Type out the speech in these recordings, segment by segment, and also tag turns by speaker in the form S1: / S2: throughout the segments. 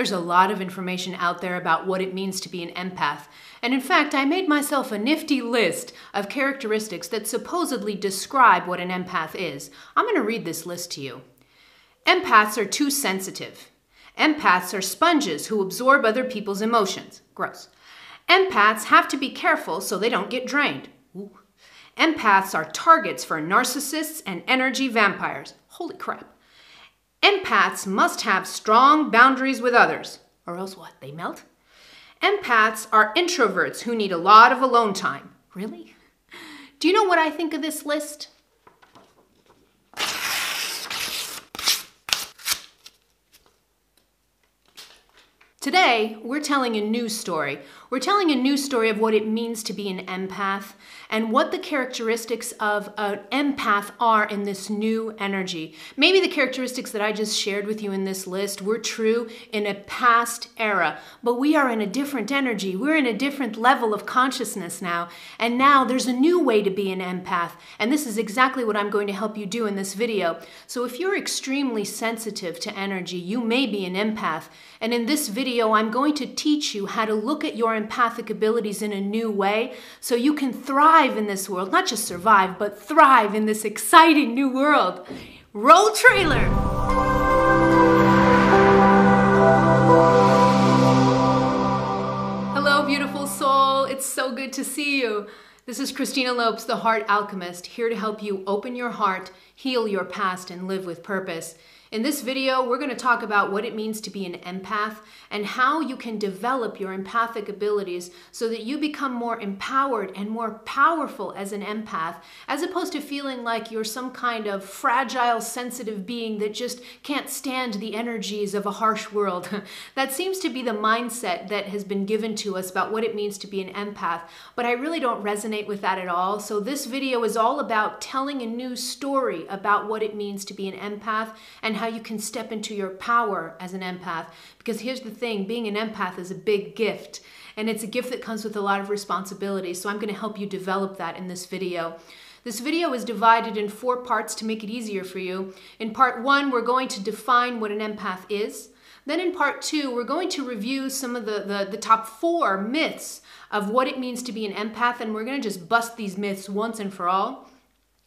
S1: There's a lot of information out there about what it means to be an empath. And in fact, I made myself a nifty list of characteristics that supposedly describe what an empath is. I'm going to read this list to you. Empaths are too sensitive. Empaths are sponges who absorb other people's emotions. Gross. Empaths have to be careful so they don't get drained. Ooh. Empaths are targets for narcissists and energy vampires. Holy crap. Empaths must have strong boundaries with others, or else what? They melt? Empaths are introverts who need a lot of alone time. Really? Do you know what I think of this list? Today, we're telling a new story. We're telling a new story of what it means to be an empath and what the characteristics of an empath are in this new energy. Maybe the characteristics that I just shared with you in this list were true in a past era, but we are in a different energy. We're in a different level of consciousness now, and now there's a new way to be an empath, and this is exactly what I'm going to help you do in this video. So if you're extremely sensitive to energy, you may be an empath, and in this video, I'm going to teach you how to look at your empathic abilities in a new way so you can thrive in this world. Not just survive, but thrive in this exciting new world. Roll trailer! Hello, beautiful soul. It's so good to see you. This is Christina Lopes, the Heart Alchemist, here to help you open your heart, heal your past, and live with purpose. In this video, we're going to talk about what it means to be an empath and how you can develop your empathic abilities so that you become more empowered and more powerful as an empath, as opposed to feeling like you're some kind of fragile, sensitive being that just can't stand the energies of a harsh world. that seems to be the mindset that has been given to us about what it means to be an empath, but I really don't resonate with that at all. So this video is all about telling a new story about what it means to be an empath and how you can step into your power as an empath. Because here's the thing being an empath is a big gift, and it's a gift that comes with a lot of responsibility. So I'm going to help you develop that in this video. This video is divided in four parts to make it easier for you. In part one, we're going to define what an empath is. Then in part two, we're going to review some of the, the, the, top four myths of what it means to be an empath, and we're going to just bust these myths once and for all.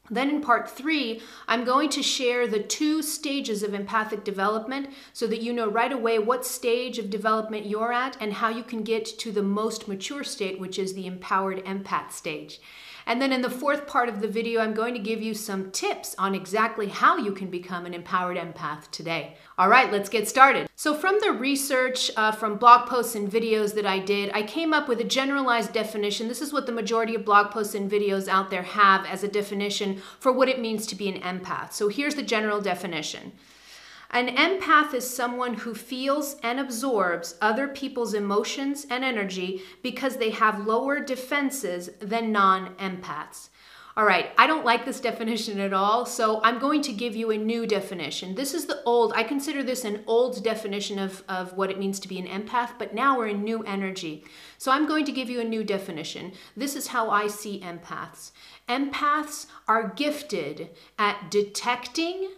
S1: Then in part three, I'm going to share the two stages of empathic development so that you know right away what stage of development you're at and how you can get to the most mature state, which is the empowered empath stage. And then in the fourth part of the video, I'm going to give you some tips on exactly how you can become an empowered empath today. All right, let's get started. So from the research, uh, from blog posts and videos that I did, I came up with a generalized definition. This is what the majority of blog posts and videos out there have as a definition for what it means to be an empath. So here's the general definition. An empath is someone who feels and absorbs other people's emotions and energy because they have lower defenses than non empaths. All right, I don't like this definition at all, so I'm going to give you a new definition. This is the old, I consider this an old definition of, of what it means to be an empath, but now we're in new energy. So I'm going to give you a new definition. This is how I see empaths. Empaths are gifted at detecting,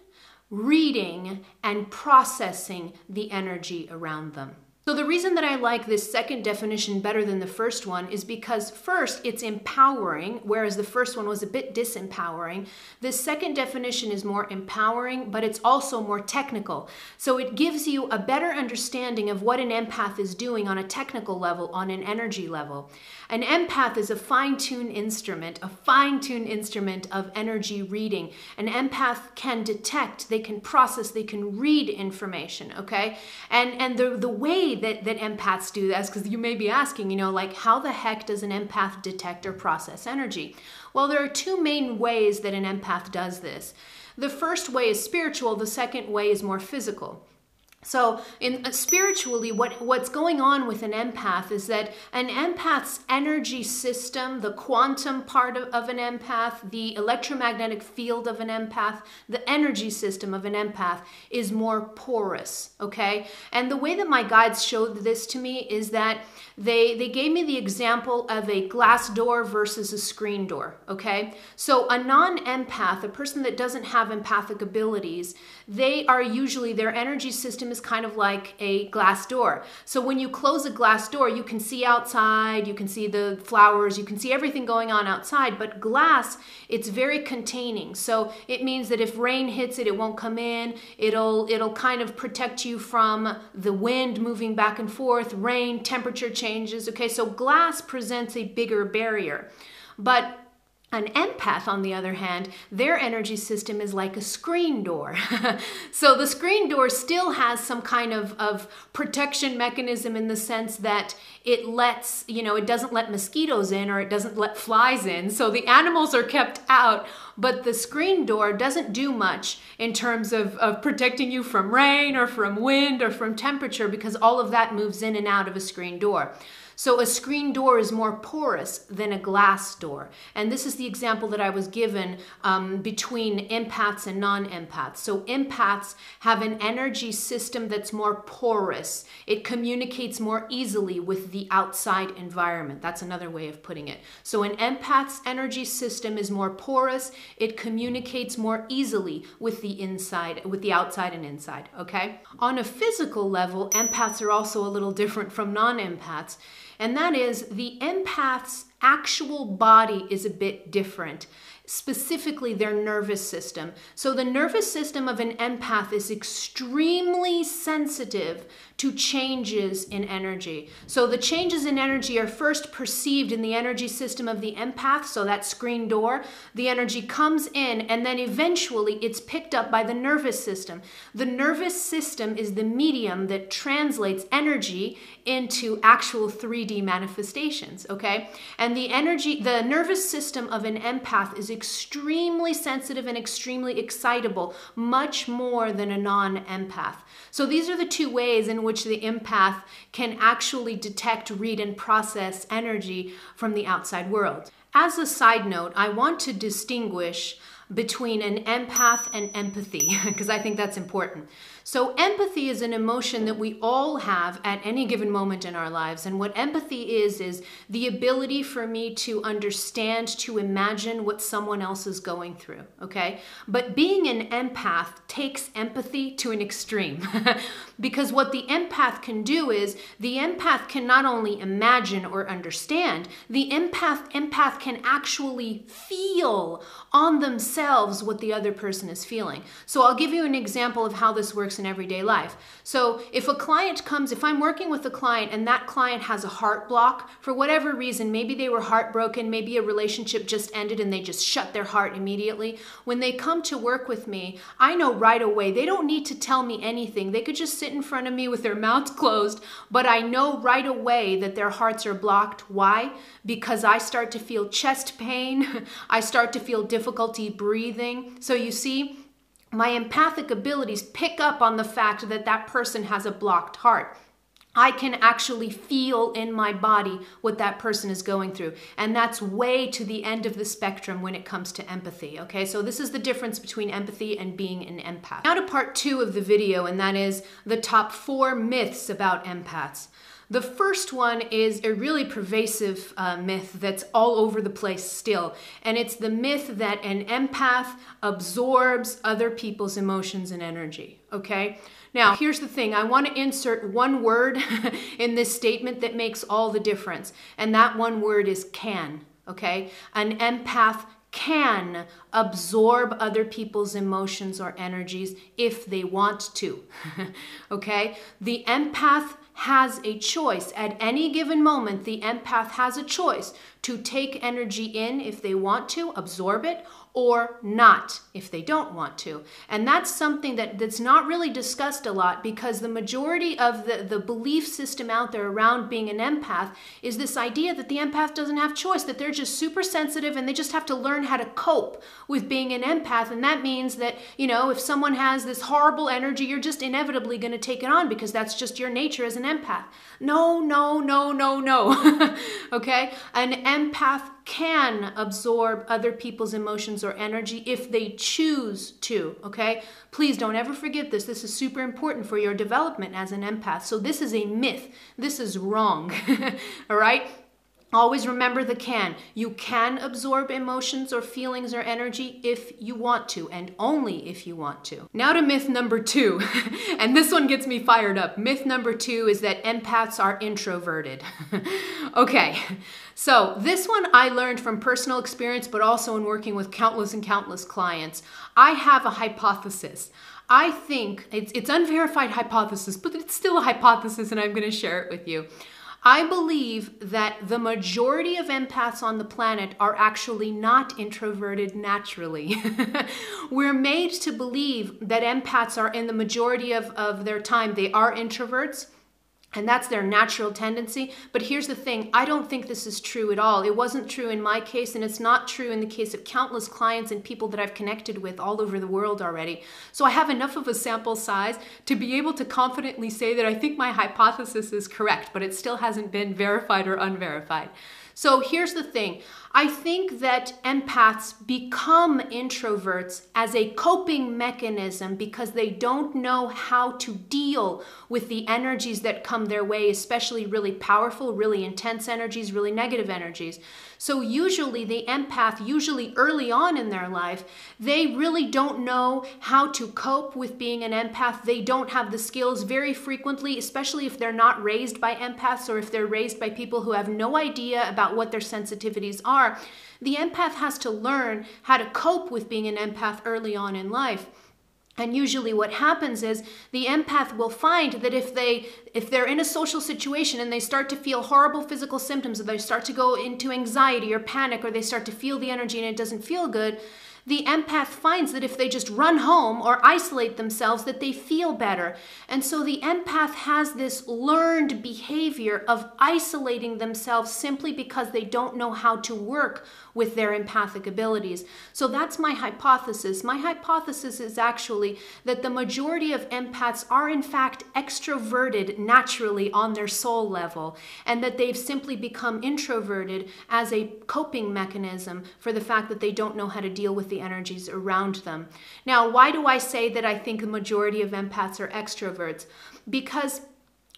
S1: reading and processing the energy around them. So, the reason that I like this second definition better than the first one is because, first, it's empowering, whereas the first one was a bit disempowering. This second definition is more empowering, but it's also more technical. So, it gives you a better understanding of what an empath is doing on a technical level, on an energy level. An empath is a fine tuned instrument, a fine tuned instrument of energy reading. An empath can detect, they can process, they can read information, okay? And, and the, the way that, that empaths do this, because you may be asking, you know, like how the heck does an empath detect or process energy? Well, there are two main ways that an empath does this. The first way is spiritual, the second way is more physical. So, in uh, spiritually, what, what's going on with an empath is that an empath's energy system, the quantum part of, of an empath, the electromagnetic field of an empath, the energy system of an empath is more porous. Okay, and the way that my guides showed this to me is that they they gave me the example of a glass door versus a screen door. Okay, so a non-empath, a person that doesn't have empathic abilities, they are usually their energy system is kind of like a glass door. So when you close a glass door, you can see outside, you can see the flowers, you can see everything going on outside, but glass, it's very containing. So it means that if rain hits it, it won't come in. It'll it'll kind of protect you from the wind moving back and forth, rain, temperature changes. Okay? So glass presents a bigger barrier. But an empath, on the other hand, their energy system is like a screen door. so the screen door still has some kind of, of protection mechanism in the sense that it lets, you know, it doesn't let mosquitoes in or it doesn't let flies in. So the animals are kept out, but the screen door doesn't do much in terms of, of protecting you from rain or from wind or from temperature because all of that moves in and out of a screen door. So a screen door is more porous than a glass door. And this is the example that I was given um, between empaths and non empaths. So empaths have an energy system that's more porous, it communicates more easily with the outside environment. That's another way of putting it. So an empath's energy system is more porous, it communicates more easily with the inside, with the outside and inside, okay? On a physical level, empaths are also a little different from non empaths and that is the empath's actual body is a bit different specifically their nervous system. So, the nervous system of an empath is extremely sensitive to changes in energy. So, the changes in energy are first perceived in the energy system of the empath, so that screen door. The energy comes in, and then eventually it's picked up by the nervous system. The nervous system is the medium that translates energy into actual 3D manifestations, okay? And the energy, the nervous system of an empath is extremely sensitive and extremely excitable, much more than a non empath. So these are the two ways in which the empath can actually detect, read, and process energy from the outside world. As a side note, I want to distinguish between an empath and empathy because I think that's important. So, empathy is an emotion that we all have at any given moment in our lives. And what empathy is, is the ability for me to understand, to imagine what someone else is going through. Okay. But being an empath takes empathy to an extreme because what the empath can do is the empath can not only imagine or understand, the empath, empath can actually feel on themselves what the other person is feeling. So, I'll give you an example of how this works works in everyday life. So if a client comes, if I'm working with a client and that client has a heart block for whatever reason, maybe they were heartbroken, maybe a relationship just ended and they just shut their heart immediately. When they come to work with me, I know right away, they don't need to tell me anything. They could just sit in front of me with their mouths closed, but I know right away that their hearts are blocked. Why? Because I start to feel chest pain, I start to feel difficulty breathing. So you see, my empathic abilities pick up on the fact that that person has a blocked heart. I can actually feel in my body what that person is going through. And that's way to the end of the spectrum when it comes to empathy. Okay, so this is the difference between empathy and being an empath. Now to part two of the video, and that is the top four myths about empaths. The first one is a really pervasive uh, myth that's all over the place still, and it's the myth that an empath absorbs other people's emotions and energy. Okay? Now, here's the thing I want to insert one word in this statement that makes all the difference, and that one word is can. Okay? An empath can absorb other people's emotions or energies if they want to. okay? The empath has a choice. At any given moment, the empath has a choice to take energy in if they want to, absorb it, or not if they don't want to. And that's something that, that's not really discussed a lot because the majority of the, the belief system out there around being an empath is this idea that the empath doesn't have choice, that they're just super sensitive and they just have to learn how to cope with being an empath. And that means that, you know, if someone has this horrible energy, you're just inevitably going to take it on because that's just your nature as an empath. No, no, no, no, no. okay? An empath can absorb other people's emotions or energy if they choose to, okay? Please don't ever forget this. This is super important for your development as an empath. So, this is a myth. This is wrong, all right? Always remember the can. You can absorb emotions or feelings or energy if you want to, and only if you want to. Now to myth number two, and this one gets me fired up. Myth number two is that empaths are introverted. okay, so this one I learned from personal experience, but also in working with countless and countless clients. I have a hypothesis. I think it's, it's unverified hypothesis, but it's still a hypothesis, and I'm going to share it with you. I believe that the majority of empaths on the planet are actually not introverted naturally. We're made to believe that empaths are, in the majority of, of their time, they are introverts and that's their natural tendency. But here's the thing I don't think this is true at all. It wasn't true in my case, and it's not true in the case of countless clients and people that I've connected with all over the world already. So I have enough of a sample size to be able to confidently say that I think my hypothesis is correct, but it still hasn't been verified or unverified. So here's the thing I think that empaths become introverts as a coping mechanism because they don't know how to deal with the energies that come their way, especially really powerful, really intense energies, really negative energies. So, usually, the empath, usually early on in their life, they really don't know how to cope with being an empath. They don't have the skills very frequently, especially if they're not raised by empaths or if they're raised by people who have no idea about what their sensitivities are. The empath has to learn how to cope with being an empath early on in life. And usually what happens is the empath will find that if they if they're in a social situation and they start to feel horrible physical symptoms or they start to go into anxiety or panic or they start to feel the energy and it doesn't feel good, the empath finds that if they just run home or isolate themselves that they feel better. And so the empath has this learned behavior of isolating themselves simply because they don't know how to work with their empathic abilities so that's my hypothesis my hypothesis is actually that the majority of empaths are in fact extroverted naturally on their soul level and that they've simply become introverted as a coping mechanism for the fact that they don't know how to deal with the energies around them. Now, why do I say that I think the majority of empaths are extroverts? Because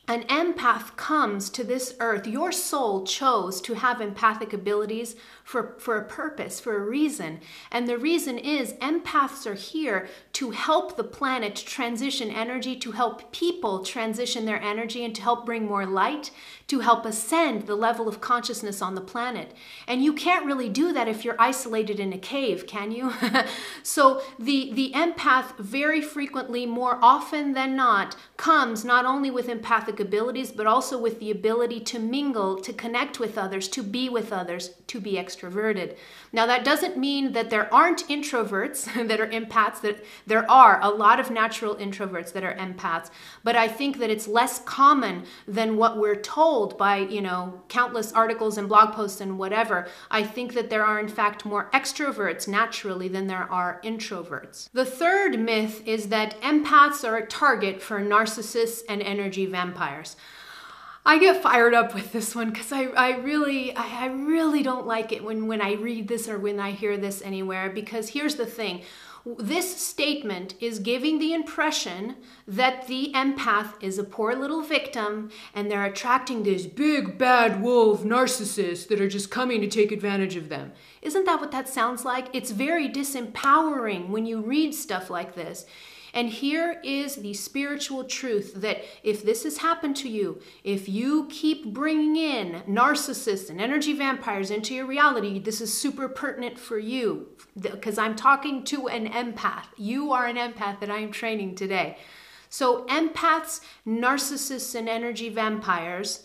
S1: an empath comes to this earth, your soul chose to have empathic abilities for, for a purpose, for a reason. And the reason is empaths are here to help the planet transition energy, to help people transition their energy, and to help bring more light, to help ascend the level of consciousness on the planet. And you can't really do that if you're isolated in a cave, can you? so the, the empath very frequently, more often than not, comes not only with empathic abilities, but also with the ability to mingle, to connect with others, to be with others, to be extroverted. Now, that doesn't mean that there aren't introverts that are empaths, that there are a lot of natural introverts that are empaths, but I think that it's less common than what we're told by, you know, countless articles and blog posts and whatever. I think that there are, in fact, more extroverts naturally than there are introverts. The third myth is that empaths are a target for narcissists and energy vampires. I get fired up with this one because I, I really I, I really don't like it when, when I read this or when I hear this anywhere because here's the thing this statement is giving the impression that the empath is a poor little victim and they're attracting these big bad wolf narcissists that are just coming to take advantage of them. Isn't that what that sounds like? It's very disempowering when you read stuff like this. And here is the spiritual truth that if this has happened to you, if you keep bringing in narcissists and energy vampires into your reality, this is super pertinent for you because I'm talking to an empath. You are an empath that I am training today. So, empaths, narcissists, and energy vampires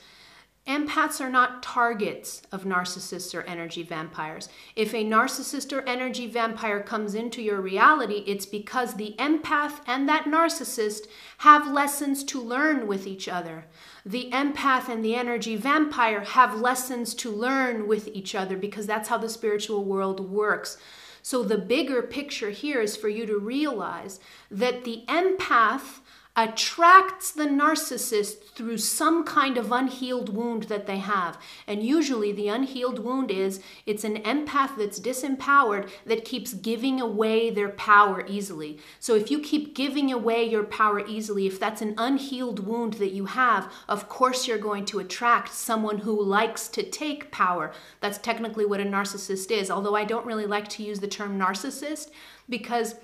S1: Empaths are not targets of narcissists or energy vampires. If a narcissist or energy vampire comes into your reality, it's because the empath and that narcissist have lessons to learn with each other. The empath and the energy vampire have lessons to learn with each other because that's how the spiritual world works. So, the bigger picture here is for you to realize that the empath attracts the narcissist through some kind of unhealed wound that they have. And usually the unhealed wound is it's an empath that's disempowered that keeps giving away their power easily. So if you keep giving away your power easily, if that's an unhealed wound that you have, of course you're going to attract someone who likes to take power. That's technically what a narcissist is, although I don't really like to use the term narcissist because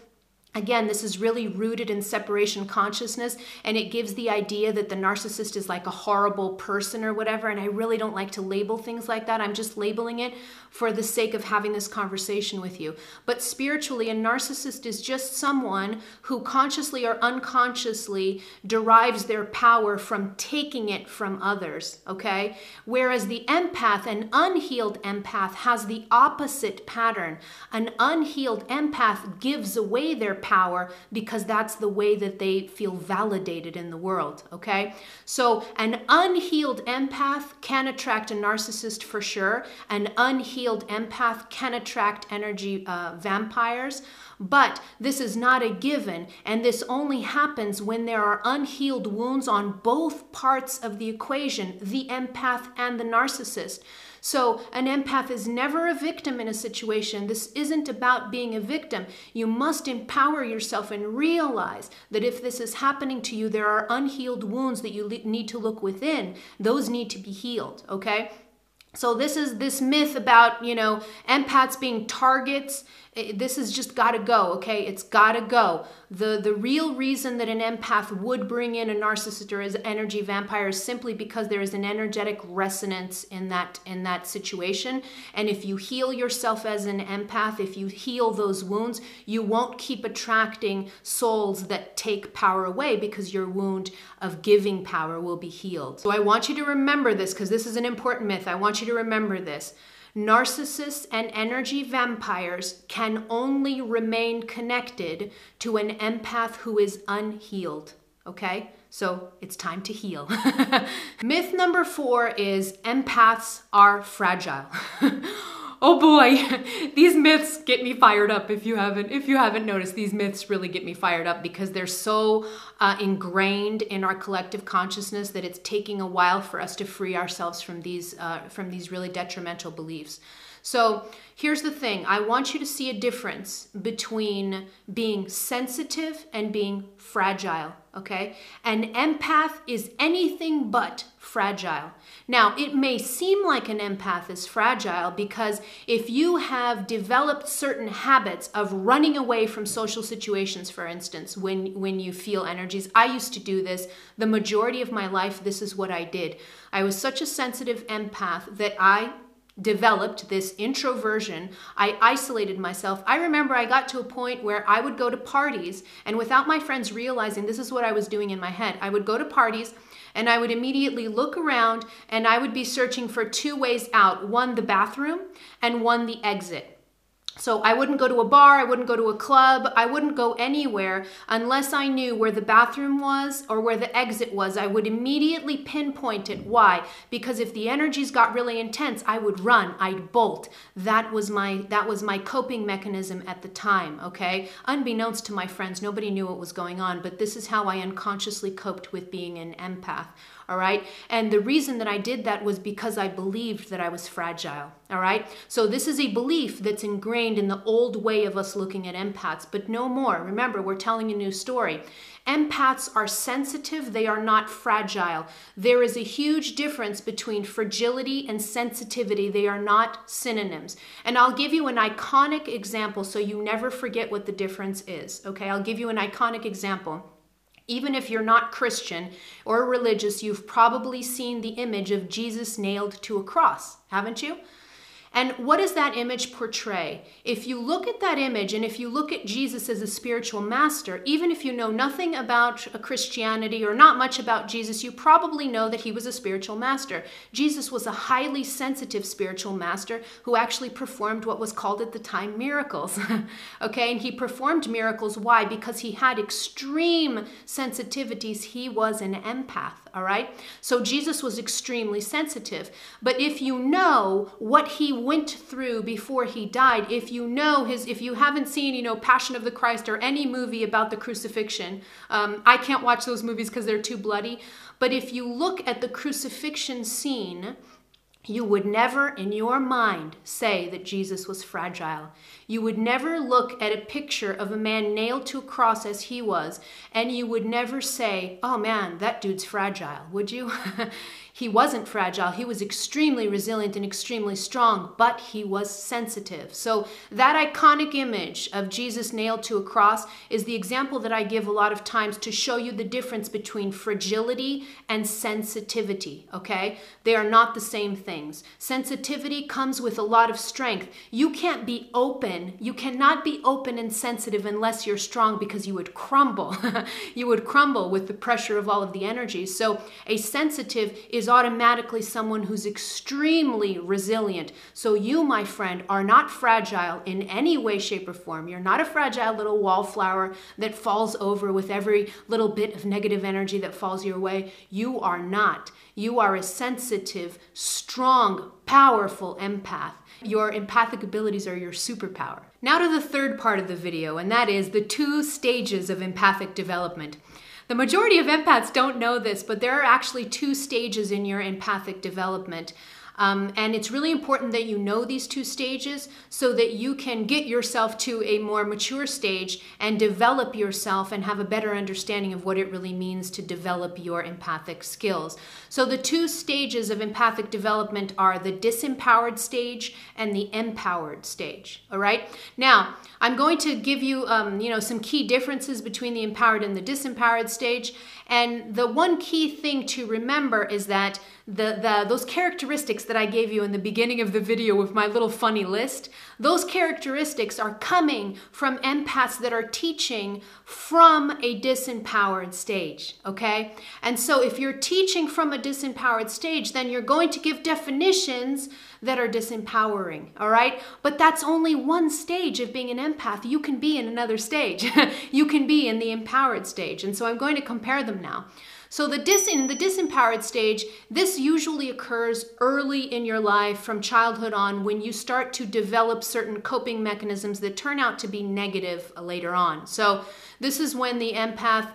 S1: Again, this is really rooted in separation consciousness, and it gives the idea that the narcissist is like a horrible person or whatever. And I really don't like to label things like that. I'm just labeling it for the sake of having this conversation with you. But spiritually, a narcissist is just someone who consciously or unconsciously derives their power from taking it from others, okay? Whereas the empath, an unhealed empath, has the opposite pattern. An unhealed empath gives away their power because that's the way that they feel validated in the world, okay? So an unhealed empath can attract a narcissist for sure. An unhealed empath can attract energy uh, vampires. But this is not a given, and this only happens when there are unhealed wounds on both parts of the equation the empath and the narcissist. So, an empath is never a victim in a situation. This isn't about being a victim. You must empower yourself and realize that if this is happening to you, there are unhealed wounds that you need to look within. Those need to be healed, okay? So this is this myth about, you know, empaths being targets this has just got to go, okay? It's got to go. The the real reason that an empath would bring in a narcissist or an energy vampire is simply because there is an energetic resonance in that in that situation. And if you heal yourself as an empath, if you heal those wounds, you won't keep attracting souls that take power away because your wound of giving power will be healed. So I want you to remember this because this is an important myth. I want you to remember this. Narcissists and energy vampires can only remain connected to an empath who is unhealed. Okay? So it's time to heal. Myth number four is empaths are fragile. oh boy, these myths get me fired up. If you haven't, if you haven't noticed, these myths really get me fired up because they're so uh, ingrained in our collective consciousness that it's taking a while for us to free ourselves from these uh, from these really detrimental beliefs. So here's the thing I want you to see a difference between being sensitive and being fragile, okay? An empath is anything but fragile. Now, it may seem like an empath is fragile because if you have developed certain habits of running away from social situations, for instance, when, when you feel energies, I used to do this the majority of my life. This is what I did. I was such a sensitive empath that I developed this introversion. I isolated myself. I remember I got to a point where I would go to parties, and without my friends realizing this is what I was doing in my head, I would go to parties and I would immediately look around and I would be searching for two ways out one, the bathroom, and one, the exit. So I wouldn't go to a bar, I wouldn't go to a club, I wouldn't go anywhere unless I knew where the bathroom was or where the exit was. I would immediately pinpoint it. Why? Because if the energies got really intense, I would run, I'd bolt. That was my that was my coping mechanism at the time, okay? Unbeknownst to my friends, nobody knew what was going on, but this is how I unconsciously coped with being an empath all right? And the reason that I did that was because I believed that I was fragile, all right? So this is a belief that's ingrained in the old way of us looking at empaths, but no more. Remember, we're telling a new story. Empaths are sensitive, they are not fragile. There is a huge difference between fragility and sensitivity. They are not synonyms. And I'll give you an iconic example so you never forget what the difference is. Okay, I'll give you an iconic example. Even if you're not Christian or religious, you've probably seen the image of Jesus nailed to a cross, haven't you? And what does that image portray? If you look at that image and if you look at Jesus as a spiritual master, even if you know nothing about Christianity or not much about Jesus, you probably know that he was a spiritual master. Jesus was a highly sensitive spiritual master who actually performed what was called at the time miracles. okay, and he performed miracles. Why? Because he had extreme sensitivities. He was an empath all right? So Jesus was extremely sensitive. But if you know what he went through before he died, if you know his, if you haven't seen, you know, Passion of the Christ or any movie about the crucifixion, um, I can't watch those movies because they're too bloody. But if you look at the crucifixion scene, you would never in your mind say that Jesus was fragile. You would never look at a picture of a man nailed to a cross as he was, and you would never say, oh man, that dude's fragile, would you? He wasn't fragile. He was extremely resilient and extremely strong, but he was sensitive. So, that iconic image of Jesus nailed to a cross is the example that I give a lot of times to show you the difference between fragility and sensitivity, okay? They are not the same things. Sensitivity comes with a lot of strength. You can't be open, you cannot be open and sensitive unless you're strong because you would crumble. you would crumble with the pressure of all of the energy. So, a sensitive is automatically someone who's extremely resilient. So, you, my friend, are not fragile in any way, shape, or form. You're not a fragile little wallflower that falls over with every little bit of negative energy that falls your way. You are not. You are a sensitive, strong, powerful empath. Your empathic abilities are your superpower. Now to the third part of the video, and that is the two stages of empathic development. The majority of empaths don't know this, but there are actually two stages in your empathic development. Um, and it's really important that you know these two stages so that you can get yourself to a more mature stage and develop yourself and have a better understanding of what it really means to develop your empathic skills. So, the two stages of empathic development are the disempowered stage and the empowered stage. All right. Now, I'm going to give you, um, you know, some key differences between the empowered and the disempowered stage. And the one key thing to remember is that the, the those characteristics that I gave you in the beginning of the video with my little funny list, those characteristics are coming from empaths that are teaching from a disempowered stage, okay? And so if you're teaching from a disempowered stage, then you're going to give definitions that are disempowering, all right? But that's only one stage of being an empath. You can be in another stage. you can be in the empowered stage. And so I'm going to compare them now. So the dis in the disempowered stage, this usually occurs early in your life from childhood on when you start to develop certain coping mechanisms that turn out to be negative later on. So this is when the empath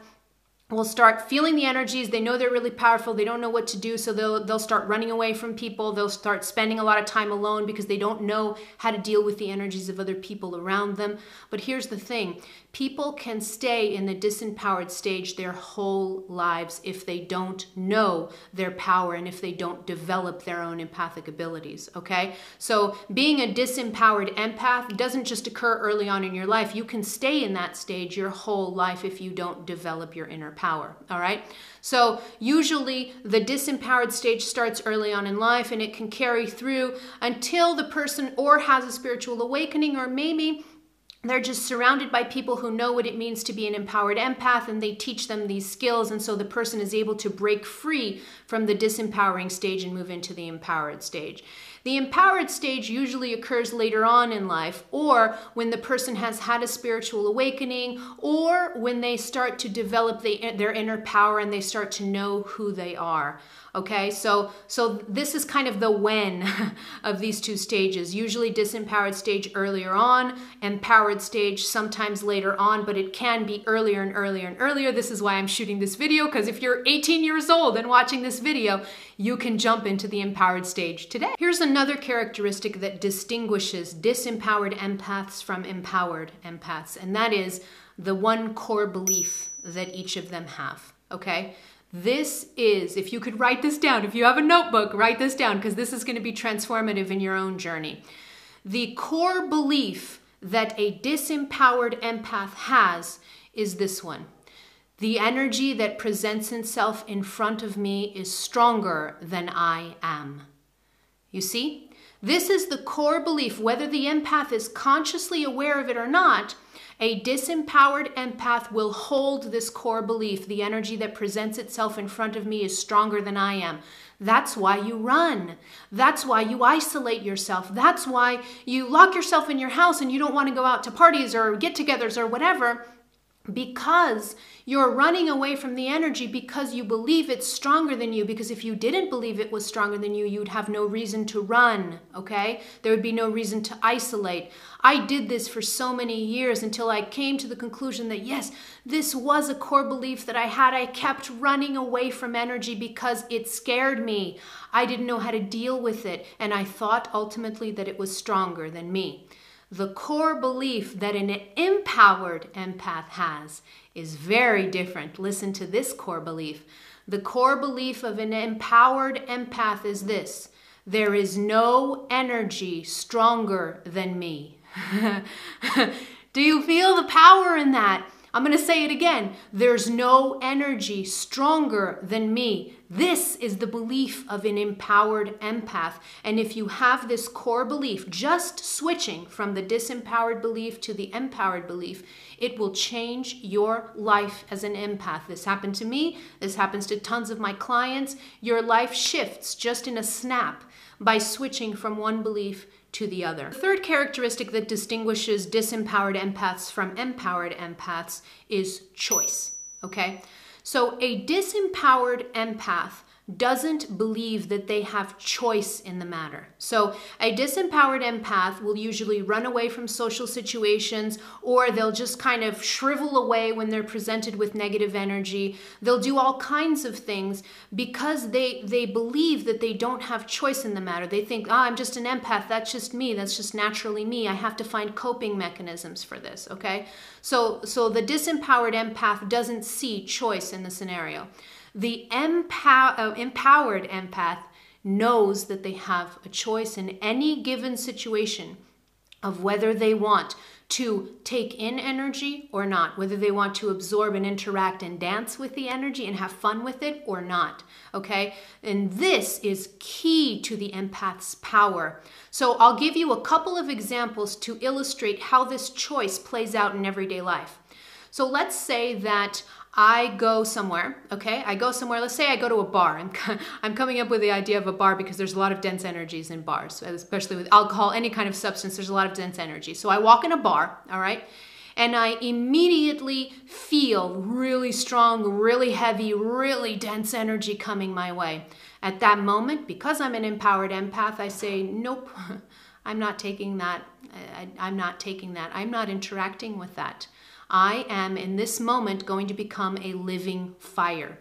S1: will start feeling the energies. They know they're really powerful. They don't know what to do so they'll they'll start running away from people. They'll start spending a lot of time alone because they don't know how to deal with the energies of other people around them. But here's the thing. People can stay in the disempowered stage their whole lives if they don't know their power and if they don't develop their own empathic abilities okay? So being a disempowered empath doesn't just occur early on in your life. You can stay in that stage your whole life if you don't develop your inner power. All right. So, usually the disempowered stage starts early on in life and it can carry through until the person or has a spiritual awakening or maybe they're just surrounded by people who know what it means to be an empowered empath and they teach them these skills and so the person is able to break free from the disempowering stage and move into the empowered stage the empowered stage usually occurs later on in life, or when the person has had a spiritual awakening, or when they start to develop the, their inner power and they start to know who they are. Okay, so so this is kind of the when of these two stages. Usually disempowered stage earlier on, empowered stage sometimes later on, but it can be earlier and earlier and earlier. This is why I'm shooting this video because if you're 18 years old and watching this video, you can jump into the empowered stage today. Here's another characteristic that distinguishes disempowered empaths from empowered empaths, and that is the one core belief that each of them have. Okay? This is, if you could write this down, if you have a notebook, write this down because this is going to be transformative in your own journey. The core belief that a disempowered empath has is this one the energy that presents itself in front of me is stronger than I am. You see? This is the core belief, whether the empath is consciously aware of it or not, a disempowered empath will hold this core belief the energy that presents itself in front of me is stronger than I am. That's why you run. That's why you isolate yourself. That's why you lock yourself in your house and you don't want to go out to parties or get togethers or whatever because you're running away from the energy because you believe it's stronger than you. Because if you didn't believe it was stronger than you, you'd have no reason to run, okay? There would be no reason to isolate. I did this for so many years until I came to the conclusion that yes, this was a core belief that I had. I kept running away from energy because it scared me. I didn't know how to deal with it, and I thought ultimately that it was stronger than me. The core belief that an empowered empath has is very different. Listen to this core belief. The core belief of an empowered empath is this there is no energy stronger than me. Do you feel the power in that? I'm going to say it again. There's no energy stronger than me. This is the belief of an empowered empath. And if you have this core belief, just switching from the disempowered belief to the empowered belief, it will change your life as an empath. This happened to me. This happens to tons of my clients. Your life shifts just in a snap by switching from one belief to the other. The third characteristic that distinguishes disempowered empaths from empowered empaths is choice. Okay? So a disempowered empath doesn't believe that they have choice in the matter. So, a disempowered empath will usually run away from social situations or they'll just kind of shrivel away when they're presented with negative energy. They'll do all kinds of things because they they believe that they don't have choice in the matter. They think, "Ah, oh, I'm just an empath. That's just me. That's just naturally me. I have to find coping mechanisms for this." Okay? So so the disempowered empath doesn't see choice in the scenario. The uh, empowered empath knows that they have a choice in any given situation of whether they want to take in energy or not, whether they want to absorb and interact and dance with the energy and have fun with it or not. Okay? And this is key to the empath's power. So I'll give you a couple of examples to illustrate how this choice plays out in everyday life. So let's say that I go somewhere, okay? I go somewhere, let's say I go to a bar. I'm, I'm coming up with the idea of a bar because there's a lot of dense energies in bars, especially with alcohol, any kind of substance, there's a lot of dense energy. So I walk in a bar, all right? And I immediately feel really strong, really heavy, really dense energy coming my way. At that moment, because I'm an empowered empath, I say, nope, I'm not taking that. I, am not taking that. I'm not interacting with that. I am in this moment going to become a living fire.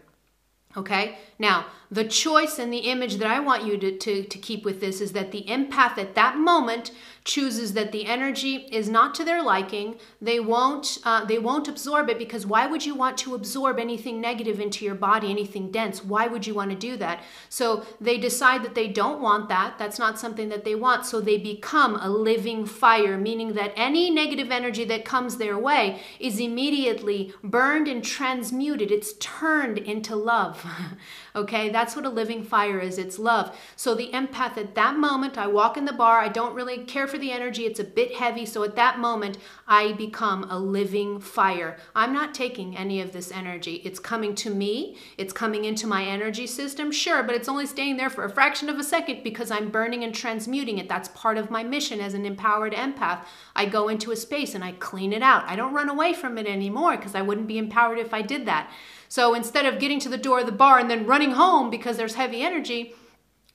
S1: Okay? Now, the choice and the image that I want you to, to, to keep with this is that the empath at that moment chooses that the energy is not to their liking. They won't, uh, they won't absorb it because why would you want to absorb anything negative into your body, anything dense? Why would you want to do that? So they decide that they don't want that. That's not something that they want. So they become a living fire, meaning that any negative energy that comes their way is immediately burned and transmuted. It's turned into love. Okay, that's what a living fire is it's love. So the empath at that moment, I walk in the bar, I don't really care for the energy, it's a bit heavy. So at that moment, I become a living fire. I'm not taking any of this energy. It's coming to me, it's coming into my energy system, sure, but it's only staying there for a fraction of a second because I'm burning and transmuting it. That's part of my mission as an empowered empath. I go into a space and I clean it out. I don't run away from it anymore because I wouldn't be empowered if I did that. So instead of getting to the door of the bar and then running home because there's heavy energy,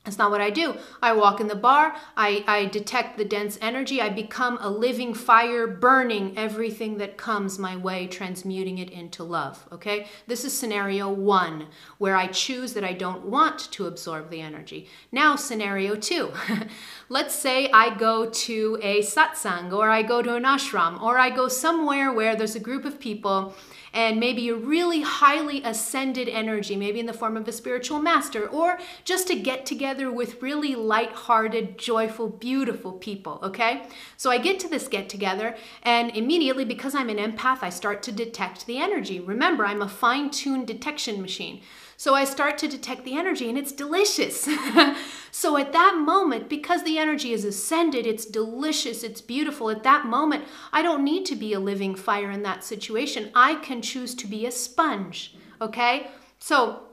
S1: that's not what I do. I walk in the bar, I, I detect the dense energy, I become a living fire, burning everything that comes my way, transmuting it into love. Okay? This is scenario one, where I choose that I don't want to absorb the energy. Now, scenario two. Let's say I go to a satsang, or I go to an ashram, or I go somewhere where there's a group of people and maybe a really highly ascended energy, maybe in the form of a spiritual master, or just to get together with really light-hearted, joyful, beautiful people, okay? So I get to this get together, and immediately, because I'm an empath, I start to detect the energy. Remember, I'm a fine-tuned detection machine. So I start to detect the energy and it's delicious. so at that moment, because the energy is ascended, it's delicious, it's beautiful. At that moment, I don't need to be a living fire in that situation. I can choose to be a sponge. Okay? So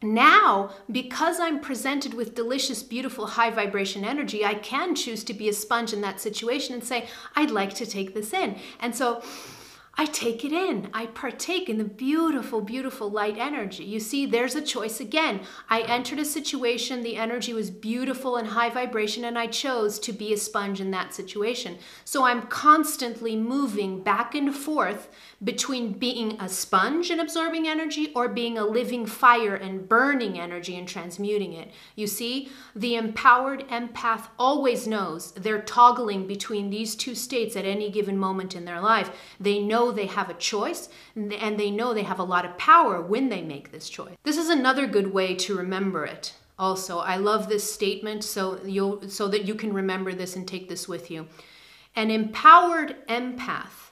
S1: now, because I'm presented with delicious, beautiful, high vibration energy, I can choose to be a sponge in that situation and say, I'd like to take this in. And so I take it in. I partake in the beautiful, beautiful light energy. You see, there's a choice again. I entered a situation, the energy was beautiful and high vibration, and I chose to be a sponge in that situation. So I'm constantly moving back and forth between being a sponge and absorbing energy or being a living fire and burning energy and transmuting it. You see, the empowered empath always knows they're toggling between these two states at any given moment in their life. They know they have a choice and they know they have a lot of power when they make this choice. This is another good way to remember it. Also, I love this statement so you'll so that you can remember this and take this with you. An empowered empath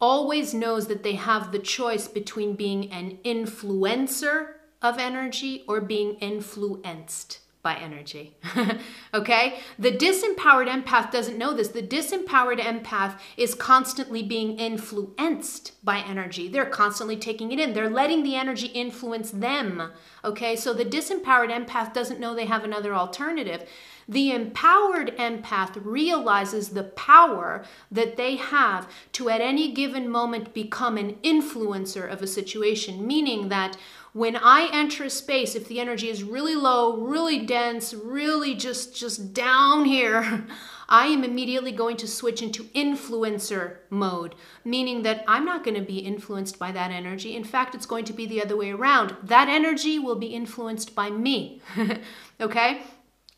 S1: always knows that they have the choice between being an influencer of energy or being influenced by energy. okay? The disempowered empath doesn't know this. The disempowered empath is constantly being influenced by energy. They're constantly taking it in, they're letting the energy influence them. Okay? So the disempowered empath doesn't know they have another alternative. The empowered empath realizes the power that they have to, at any given moment, become an influencer of a situation, meaning that when I enter a space, if the energy is really low, really dense, really just, just down here, I am immediately going to switch into influencer mode, meaning that I'm not going to be influenced by that energy. In fact, it's going to be the other way around. That energy will be influenced by me. okay?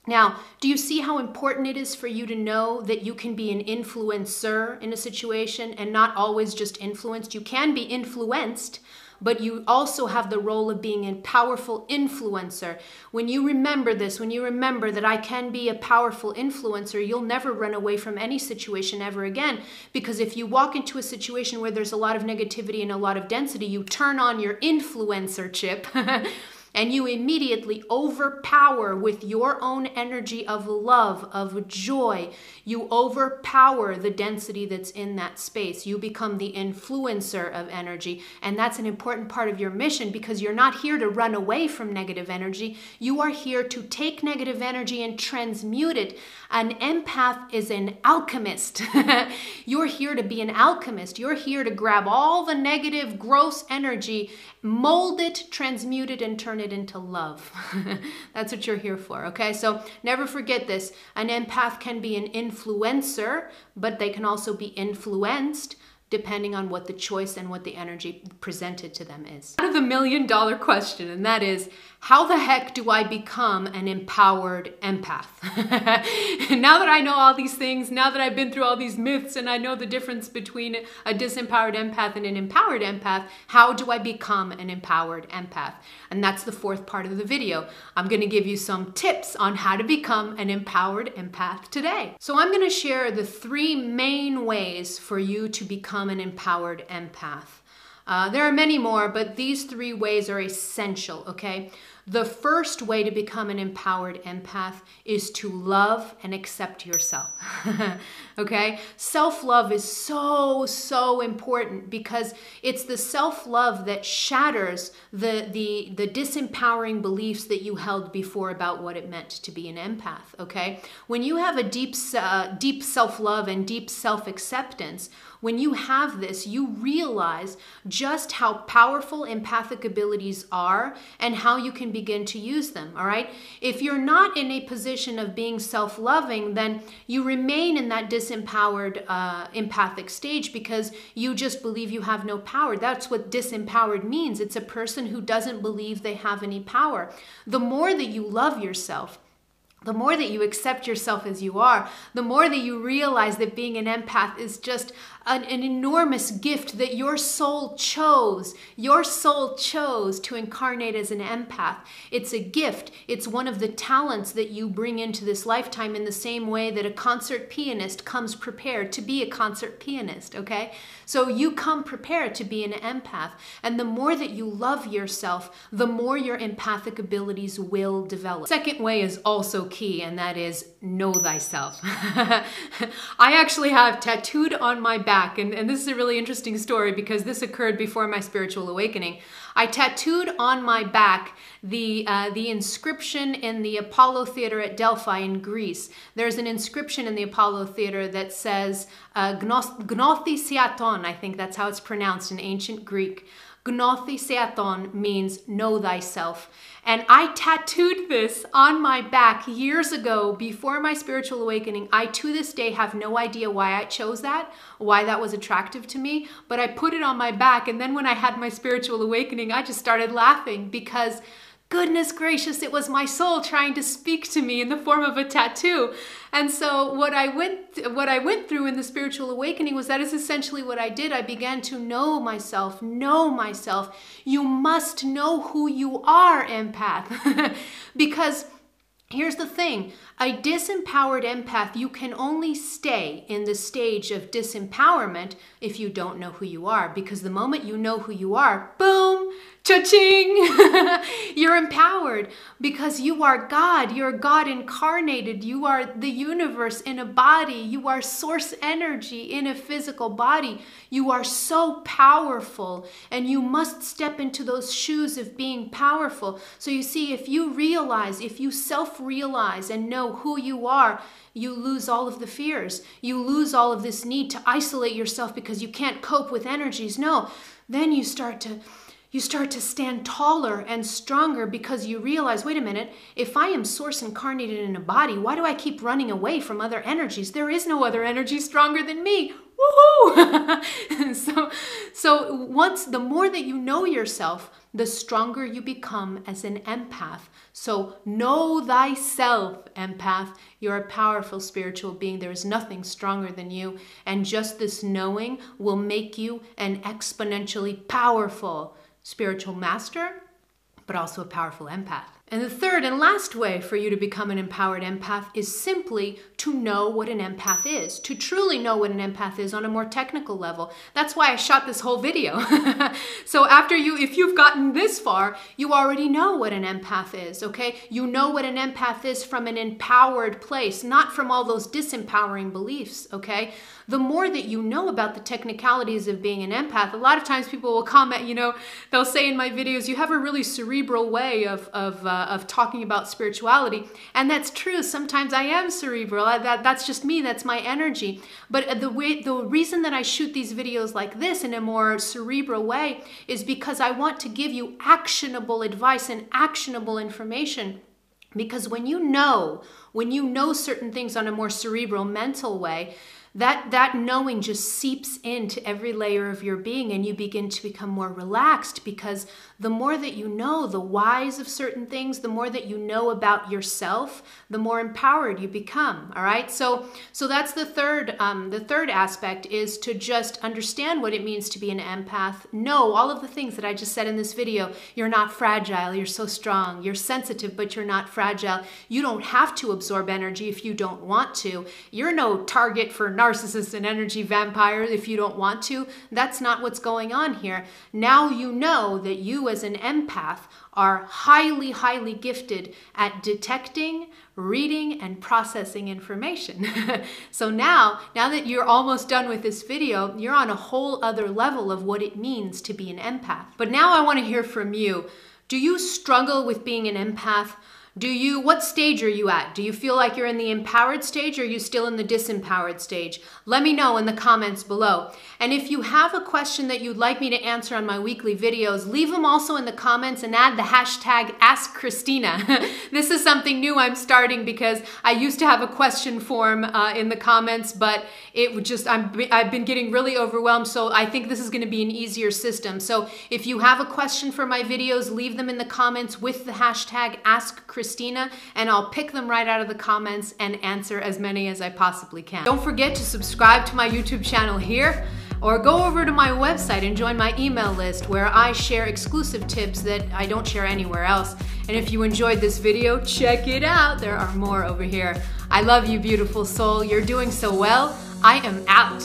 S1: Now, do you see how important it is for you to know that you can be an influencer in a situation and not always just influenced? You can be influenced, but you also have the role of being a powerful influencer. When you remember this, when you remember that I can be a powerful influencer, you'll never run away from any situation ever again. Because if you walk into a situation where there's a lot of negativity and a lot of density, you turn on your influencer chip. and you immediately overpower with your own energy of love, of joy. You overpower the density that's in that space. You become the influencer of energy. And that's an important part of your mission because you're not here to run away from negative energy. You are here to take negative energy and transmute it. An empath is an alchemist. you're here to be an alchemist. You're here to grab all the negative, gross energy, mold it, transmute it, and turn it into love. That's what you're here for, okay? So never forget this. An empath can be an influencer, but they can also be influenced depending on what the choice and what the energy presented to them is. Out of the million dollar question, and that is how the heck do I become an empowered empath? now that I know all these things, now that I've been through all these myths and I know the difference between a disempowered empath and an empowered empath, how do I become an empowered empath? And that's the fourth part of the video. I'm gonna give you some tips on how to become an empowered empath today. So I'm gonna share the three main ways for you to become an empowered empath. Uh, there are many more, but these three ways are essential, okay? The first way to become an empowered empath is to love and accept yourself. okay? Self love is so, so important because it's the self love that shatters the, the, the disempowering beliefs that you held before about what it meant to be an empath. Okay? When you have a deep, uh, deep self love and deep self acceptance, when you have this, you realize just how powerful empathic abilities are and how you can begin to use them. All right. If you're not in a position of being self loving, then you remain in that disempowered uh, empathic stage because you just believe you have no power. That's what disempowered means. It's a person who doesn't believe they have any power. The more that you love yourself, the more that you accept yourself as you are, the more that you realize that being an empath is just an, an, enormous gift that your soul chose. Your soul chose to incarnate as an empath. It's a gift. It's one of the talents that you bring into this lifetime in the same way that a concert pianist comes prepared to be a concert pianist, okay? So you come prepared to be an empath. And the more that you love yourself, the more your empathic abilities will develop. Second way is also key, and that is know thyself. I actually have tattooed on my back back. And, and this is a really interesting story because this occurred before my spiritual awakening. I tattooed on my back the, uh, the inscription in the Apollo Theater at Delphi in Greece. There's an inscription in the Apollo Theater that says uh, Gnothi I think that's how it's pronounced in ancient Greek. Gnothi Seauton means know thyself. And I tattooed this on my back years ago before my spiritual awakening. I, to this day, have no idea why I chose that, why that was attractive to me, but I put it on my back. And then when I had my spiritual awakening, I just started laughing because goodness gracious, it was my soul trying to speak to me in the form of a tattoo. And so what I went what I went through in the spiritual awakening was that is essentially what I did. I began to know myself, know myself. You must know who you are, empath. because Here's the thing a disempowered empath, you can only stay in the stage of disempowerment if you don't know who you are. Because the moment you know who you are, boom, cha-ching, you're empowered because you are God. You're God incarnated. You are the universe in a body. You are source energy in a physical body. You are so powerful and you must step into those shoes of being powerful. So you see, if you realize, if you self realize and know who you are, you lose all of the fears. You lose all of this need to isolate yourself because you can't cope with energies. No, then you start to you start to stand taller and stronger because you realize wait a minute, if I am source incarnated in a body, why do I keep running away from other energies? There is no other energy stronger than me. Woohoo! so, so once the more that you know yourself, the stronger you become as an empath. So know thyself, empath. You're a powerful spiritual being. There is nothing stronger than you. And just this knowing will make you an exponentially powerful spiritual master, but also a powerful empath. And the third and last way for you to become an empowered empath is simply to know what an empath is, to truly know what an empath is on a more technical level. That's why I shot this whole video. so after you, if you've gotten this far, you already know what an empath is, okay? You know what an empath is from an empowered place, not from all those disempowering beliefs, okay? The more that you know about the technicalities of being an empath, a lot of times people will comment, you know, they'll say in my videos, you have a really cerebral way of, of, uh, uh, of talking about spirituality. And that's true. Sometimes I am cerebral. I, that, that's just me. That's my energy. But the way, the reason that I shoot these videos like this in a more cerebral way is because I want to give you actionable advice and actionable information. Because when you know, when you know certain things on a more cerebral, mental way, that that knowing just seeps into every layer of your being and you begin to become more relaxed because the more that you know the whys of certain things the more that you know about yourself the more empowered you become all right? So so that's the third um, the third aspect is to just understand what it means to be an empath. Know all of the things that i just said in this video you're not fragile you're so strong you're sensitive but you're not fragile. You don't have to absorb energy if you don't want to. You're no target for narcissist and energy vampire if you don't want to. That's not what's going on here. Now you know that you, as an empath, are highly, highly gifted at detecting, reading, and processing information. so now, now that you're almost done with this video, you're on a whole other level of what it means to be an empath. But now I want to hear from you. Do you struggle with being an empath? Do you, what stage are you at? Do you feel like you're in the empowered stage or are you still in the disempowered stage? Let me know in the comments below. And if you have a question that you'd like me to answer on my weekly videos, leave them also in the comments and add the hashtag AskChristina. this is something new I'm starting because I used to have a question form uh, in the comments, but it would just, I'm, I've been getting really overwhelmed. So I think this is gonna be an easier system. So if you have a question for my videos, leave them in the comments with the hashtag AskChristina Christina, and I'll pick them right out of the comments and answer as many as I possibly can. Don't forget to subscribe to my YouTube channel here or go over to my website and join my email list where I share exclusive tips that I don't share anywhere else. And if you enjoyed this video, check it out. There are more over here. I love you, beautiful soul. You're doing so well. I am out.